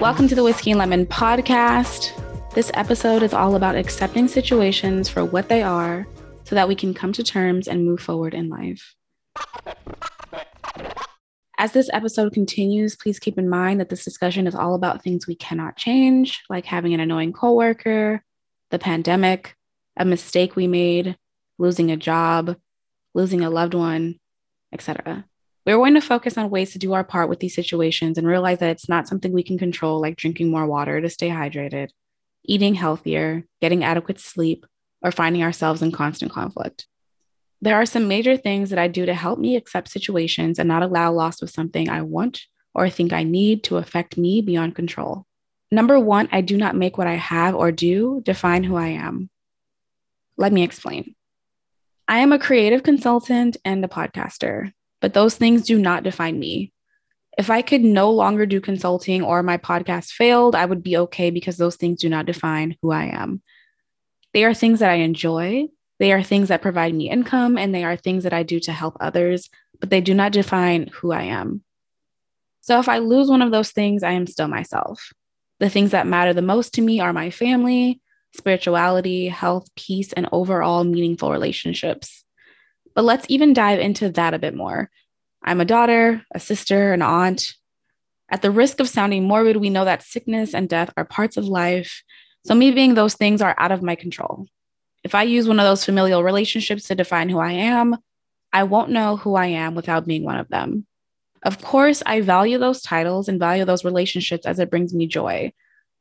Welcome to the Whiskey and Lemon podcast. This episode is all about accepting situations for what they are so that we can come to terms and move forward in life. As this episode continues, please keep in mind that this discussion is all about things we cannot change, like having an annoying coworker, the pandemic, a mistake we made, losing a job, losing a loved one, etc. We're going to focus on ways to do our part with these situations and realize that it's not something we can control, like drinking more water to stay hydrated, eating healthier, getting adequate sleep, or finding ourselves in constant conflict. There are some major things that I do to help me accept situations and not allow loss of something I want or think I need to affect me beyond control. Number one, I do not make what I have or do define who I am. Let me explain. I am a creative consultant and a podcaster but those things do not define me. If I could no longer do consulting or my podcast failed, I would be okay because those things do not define who I am. They are things that I enjoy, they are things that provide me income, and they are things that I do to help others, but they do not define who I am. So if I lose one of those things, I am still myself. The things that matter the most to me are my family, spirituality, health, peace, and overall meaningful relationships. But let's even dive into that a bit more. I'm a daughter, a sister, an aunt. At the risk of sounding morbid, we know that sickness and death are parts of life. So, me being those things are out of my control. If I use one of those familial relationships to define who I am, I won't know who I am without being one of them. Of course, I value those titles and value those relationships as it brings me joy,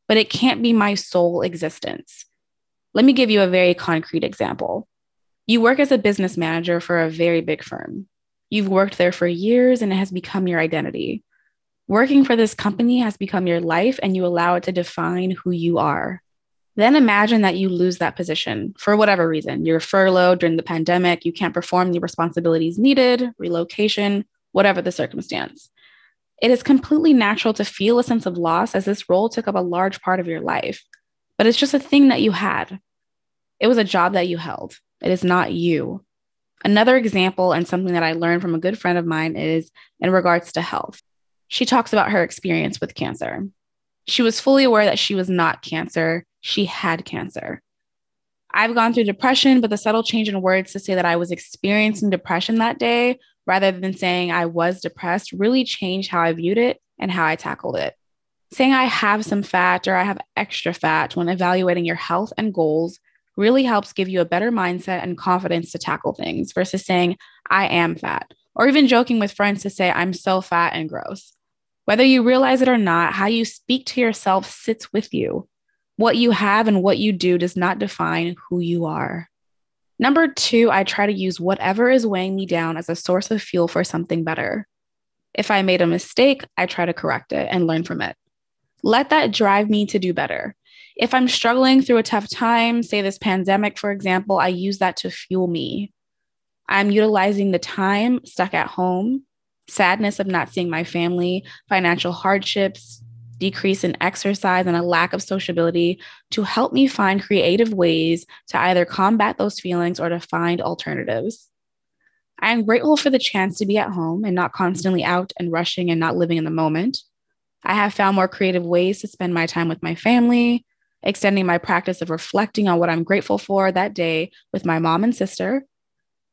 but it can't be my sole existence. Let me give you a very concrete example. You work as a business manager for a very big firm. You've worked there for years and it has become your identity. Working for this company has become your life and you allow it to define who you are. Then imagine that you lose that position for whatever reason. You're furloughed during the pandemic, you can't perform the responsibilities needed, relocation, whatever the circumstance. It is completely natural to feel a sense of loss as this role took up a large part of your life, but it's just a thing that you had. It was a job that you held. It is not you. Another example, and something that I learned from a good friend of mine, is in regards to health. She talks about her experience with cancer. She was fully aware that she was not cancer, she had cancer. I've gone through depression, but the subtle change in words to say that I was experiencing depression that day rather than saying I was depressed really changed how I viewed it and how I tackled it. Saying I have some fat or I have extra fat when evaluating your health and goals really helps give you a better mindset and confidence to tackle things versus saying, I am fat, or even joking with friends to say, I'm so fat and gross. Whether you realize it or not, how you speak to yourself sits with you. What you have and what you do does not define who you are. Number two, I try to use whatever is weighing me down as a source of fuel for something better. If I made a mistake, I try to correct it and learn from it. Let that drive me to do better. If I'm struggling through a tough time, say this pandemic, for example, I use that to fuel me. I'm utilizing the time stuck at home, sadness of not seeing my family, financial hardships, decrease in exercise, and a lack of sociability to help me find creative ways to either combat those feelings or to find alternatives. I am grateful for the chance to be at home and not constantly out and rushing and not living in the moment. I have found more creative ways to spend my time with my family, extending my practice of reflecting on what I'm grateful for that day with my mom and sister,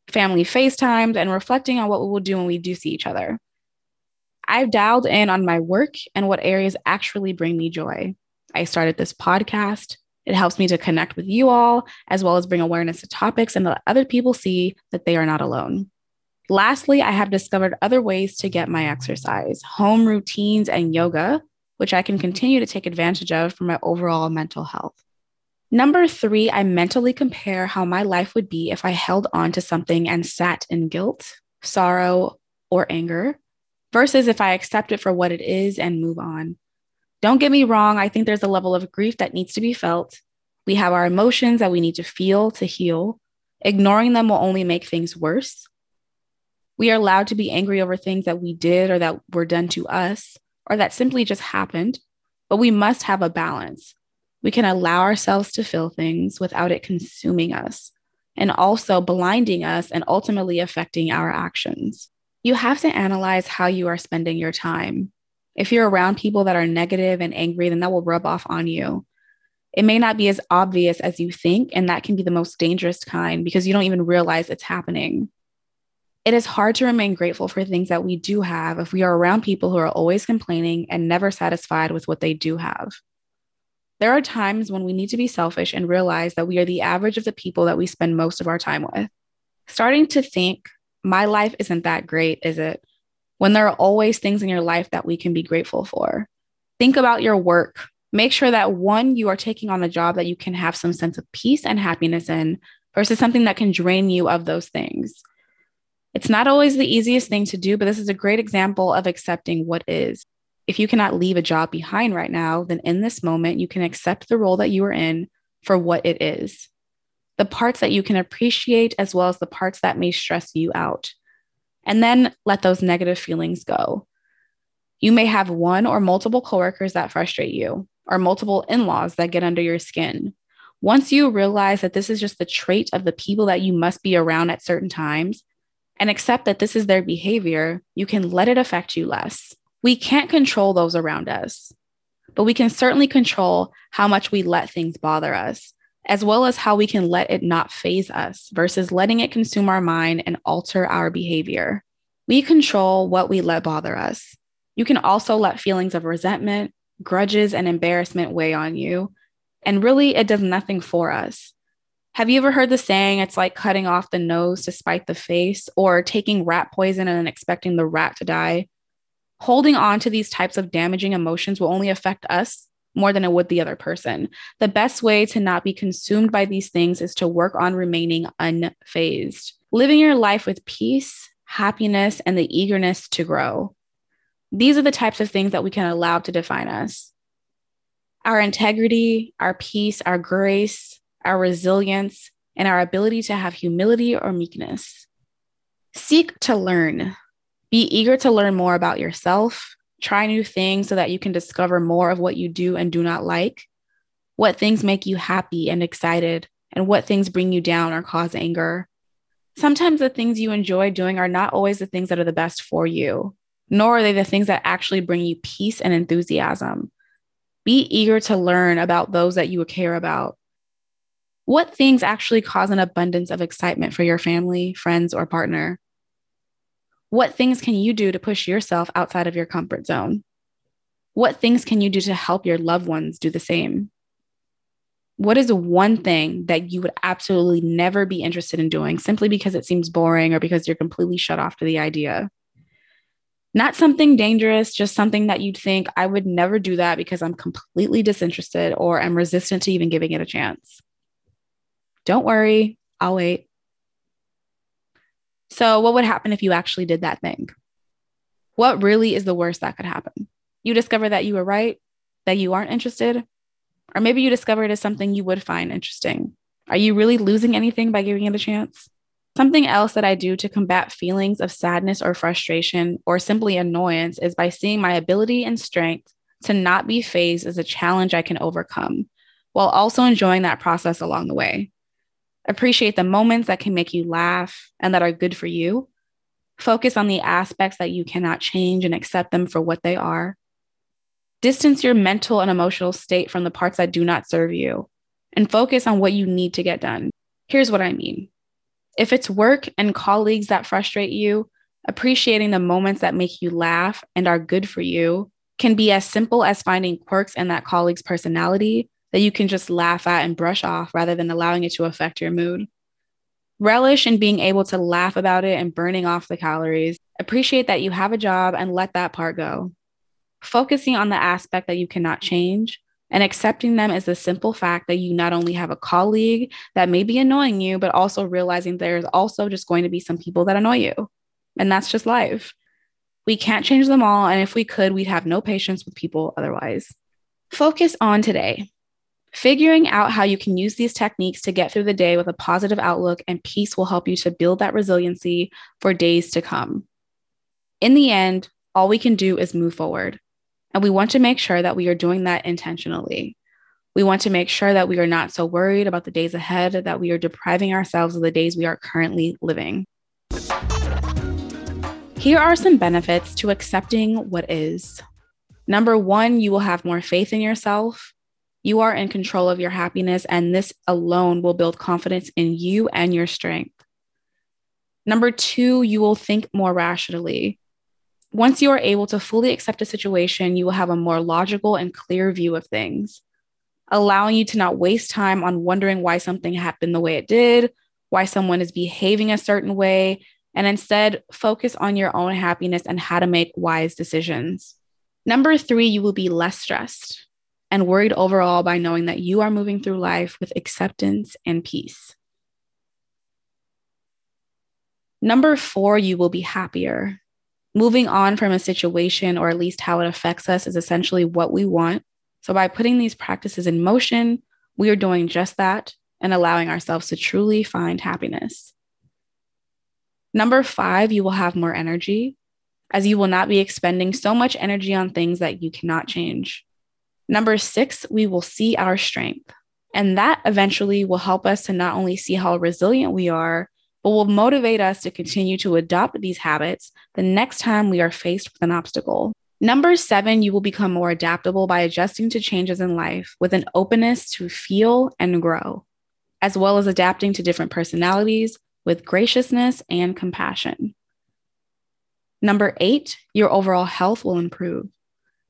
family FaceTimes, and reflecting on what we will do when we do see each other. I've dialed in on my work and what areas actually bring me joy. I started this podcast. It helps me to connect with you all, as well as bring awareness to topics and let other people see that they are not alone. Lastly, I have discovered other ways to get my exercise, home routines, and yoga which I can continue to take advantage of for my overall mental health. Number three, I mentally compare how my life would be if I held on to something and sat in guilt, sorrow, or anger, versus if I accept it for what it is and move on. Don't get me wrong, I think there's a level of grief that needs to be felt. We have our emotions that we need to feel to heal. Ignoring them will only make things worse. We are allowed to be angry over things that we did or that were done to us or that simply just happened, but we must have a balance. We can allow ourselves to feel things without it consuming us and also blinding us and ultimately affecting our actions. You have to analyze how you are spending your time. If you're around people that are negative and angry, then that will rub off on you. It may not be as obvious as you think, and that can be the most dangerous kind because you don't even realize it's happening. It is hard to remain grateful for things that we do have if we are around people who are always complaining and never satisfied with what they do have. There are times when we need to be selfish and realize that we are the average of the people that we spend most of our time with. Starting to think, my life isn't that great, is it? When there are always things in your life that we can be grateful for. Think about your work. Make sure that one, you are taking on a job that you can have some sense of peace and happiness in versus something that can drain you of those things. It's not always the easiest thing to do, but this is a great example of accepting what is if you cannot leave a job behind right now, then in this moment, you can accept the role that you are in for what it is. The parts that you can appreciate, as well as the parts that may stress you out. And then let those negative feelings go. You may have one or multiple coworkers that frustrate you, or multiple in laws that get under your skin. Once you realize that this is just the trait of the people that you must be around at certain times, and accept that this is their behavior, you can let it affect you less. We can't control those around us, but we can certainly control how much we let things bother us, as well as how we can let it not faze us versus letting it consume our mind and alter our behavior. We control what we let bother us. You can also let feelings of resentment, grudges, and embarrassment weigh on you. And really, it does nothing for us. Have you ever heard the saying, it's like cutting off the nose to spite the face, or taking rat poison and then expecting the rat to die? holding on to these types of damaging emotions will only affect us more than it would the other person. The best way to not be consumed by these things is to work on remaining unfazed, living your life with peace, happiness, and the eagerness to grow. These are the types of things that we can allow to define us our integrity, our peace, our grace, our resilience, and our ability to have humility or meekness. Seek to learn. Be eager to learn more about yourself. Try new things so that you can discover more of what you do and do not like. What things make you happy and excited, and what things bring you down or cause anger. Sometimes the things you enjoy doing are not always the things that are the best for you, nor are they the things that actually bring you peace and enthusiasm. Be eager to learn about those that you care about. What things actually cause an abundance of excitement for your family, friends, or partner? What things can you do to push yourself outside of your comfort zone? What things can you do to help your loved ones do the same? What is one thing that you would absolutely never be interested in doing simply because it seems boring or because you're completely shut off to the idea? Not something dangerous, just something that you'd think, I would never do that because I'm completely disinterested or am resistant to even giving it a chance. Don't worry, I'll wait. So, what would happen if you actually did that thing? What really is the worst that could happen? You discover that you were right, that you aren't interested, or maybe you discover it is something you would find interesting. Are you really losing anything by giving it a chance? Something else that I do to combat feelings of sadness or frustration or simply annoyance is by seeing my ability and strength to not be fazed as a challenge I can overcome, while also enjoying that process along the way. Appreciate the moments that can make you laugh and that are good for you. Focus on the aspects that you cannot change and accept them for what they are. Distance your mental and emotional state from the parts that do not serve you and focus on what you need to get done. Here's what I mean if it's work and colleagues that frustrate you, appreciating the moments that make you laugh and are good for you can be as simple as finding quirks in that colleague's personality that you can just laugh at and brush off rather than allowing it to affect your mood. Relish in being able to laugh about it and burning off the calories. Appreciate that you have a job and let that part go. Focusing on the aspect that you cannot change and accepting them as the simple fact that you not only have a colleague that may be annoying you, but also realizing there's also just going to be some people that annoy you. And that's just life. We can't change them all. And if we could, we'd have no patience with people otherwise. Focus on today. Figuring out how you can use these techniques to get through the day with a positive outlook and peace will help you to build that resiliency for days to come. In the end, all we can do is move forward. And we want to make sure that we are doing that intentionally. We want to make sure that we are not so worried about the days ahead that we are depriving ourselves of the days we are currently living. Here are some benefits to accepting what is. Number one, you will have more faith in yourself. You are in control of your happiness, and this alone will build confidence in you and your strength. Number two, you will think more rationally. Once you are able to fully accept a situation, you will have a more logical and clear view of things, allowing you to not waste time on wondering why something happened the way it did, why someone is behaving a certain way, and instead focus on your own happiness and how to make wise decisions. Number three, you will be less stressed and worried overall by knowing that you are moving through life with acceptance and peace. Number four, you will be happier. Moving on from a situation, or at least how it affects us, is essentially what we want. So, by putting these practices in motion, we are doing just that and allowing ourselves to truly find happiness. Number five, you will have more energy, as you will not be expending so much energy on things that you cannot change. Number six, we will see our strength. And that eventually will help us to not only see how resilient we are, but will motivate us to continue to adopt these habits the next time we are faced with an obstacle. Number seven, you will become more adaptable by adjusting to changes in life with an openness to feel and grow, as well as adapting to different personalities with graciousness and compassion. Number eight, your overall health will improve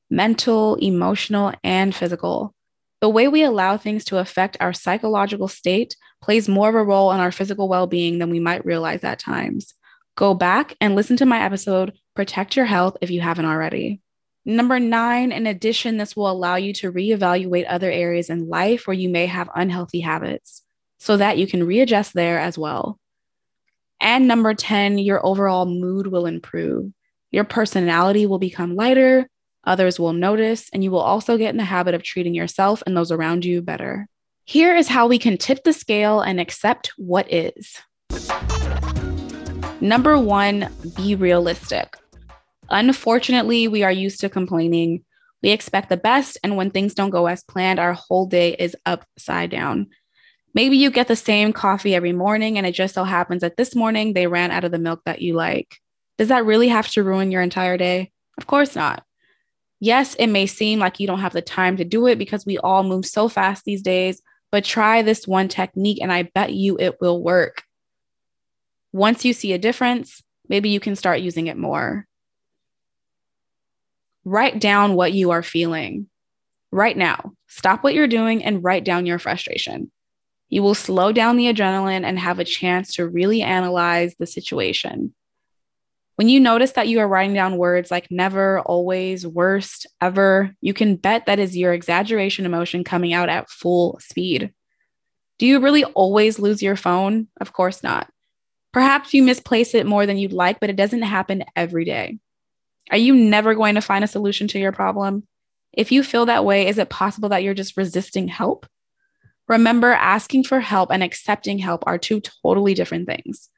mental, emotional, and physical. The way we allow things to affect our psychological state plays more of a role in our physical well being than we might realize at times. Go back and listen to my episode, Protect Your Health, if you haven't already. Number nine, in addition, this will allow you to reevaluate other areas in life where you may have unhealthy habits so that you can readjust there as well. And number 10, your overall mood will improve. Your personality will become lighter, others will notice, and you will also get in the habit of treating yourself and those around you better. Here is how we can tip the scale and accept what is. Number one, be realistic. Unfortunately, we are used to complaining. We expect the best, and when things don't go as planned, our whole day is upside down. Maybe you get the same coffee every morning, and it just so happens that this morning they ran out of the milk that you like. Does that really have to ruin your entire day? Of course not. Yes, it may seem like you don't have the time to do it because we all move so fast these days, but try this one technique and I bet you it will work. Once you see a difference, maybe you can start using it more. Write down what you are feeling right now. Stop what you're doing and write down your frustration. You will slow down the adrenaline and have a chance to really analyze the situation. When you notice that you are writing down words like never, always, worst, ever, you can bet that is your exaggeration emotion coming out at full speed. Do you really always lose your phone? Of course not. Perhaps you misplace it more than you'd like, but it doesn't happen every day. Are you never going to find a solution to your problem? If you feel that way, is it possible that you're just resisting help? Remember, asking for help and accepting help are two totally different things.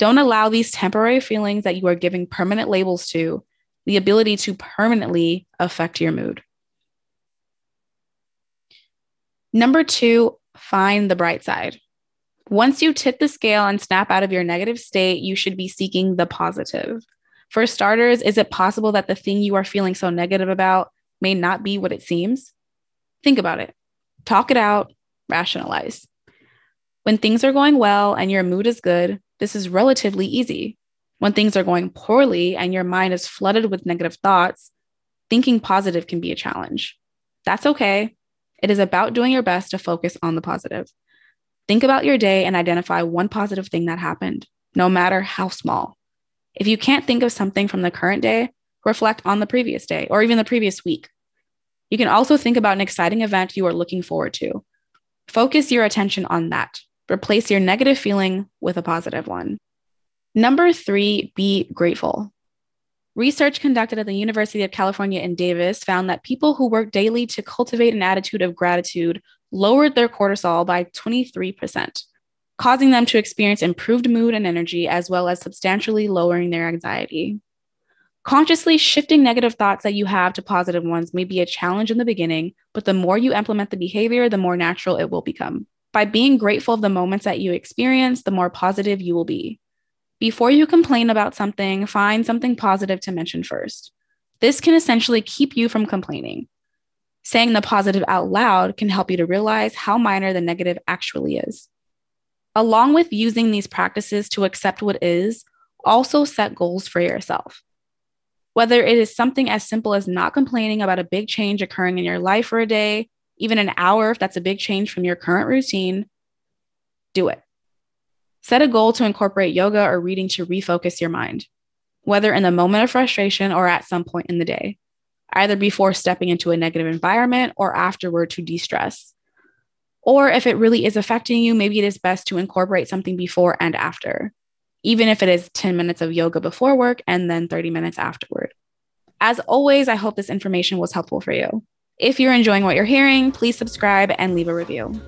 Don't allow these temporary feelings that you are giving permanent labels to the ability to permanently affect your mood. Number two, find the bright side. Once you tip the scale and snap out of your negative state, you should be seeking the positive. For starters, is it possible that the thing you are feeling so negative about may not be what it seems? Think about it, talk it out, rationalize. When things are going well and your mood is good, this is relatively easy. When things are going poorly and your mind is flooded with negative thoughts, thinking positive can be a challenge. That's okay. It is about doing your best to focus on the positive. Think about your day and identify one positive thing that happened, no matter how small. If you can't think of something from the current day, reflect on the previous day or even the previous week. You can also think about an exciting event you are looking forward to. Focus your attention on that. Replace your negative feeling with a positive one. Number three, be grateful. Research conducted at the University of California in Davis found that people who work daily to cultivate an attitude of gratitude lowered their cortisol by 23%, causing them to experience improved mood and energy, as well as substantially lowering their anxiety. Consciously shifting negative thoughts that you have to positive ones may be a challenge in the beginning, but the more you implement the behavior, the more natural it will become. By being grateful of the moments that you experience, the more positive you will be. Before you complain about something, find something positive to mention first. This can essentially keep you from complaining. Saying the positive out loud can help you to realize how minor the negative actually is. Along with using these practices to accept what is, also set goals for yourself. Whether it is something as simple as not complaining about a big change occurring in your life for a day, even an hour, if that's a big change from your current routine, do it. Set a goal to incorporate yoga or reading to refocus your mind, whether in the moment of frustration or at some point in the day, either before stepping into a negative environment or afterward to de stress. Or if it really is affecting you, maybe it is best to incorporate something before and after, even if it is 10 minutes of yoga before work and then 30 minutes afterward. As always, I hope this information was helpful for you. If you're enjoying what you're hearing, please subscribe and leave a review.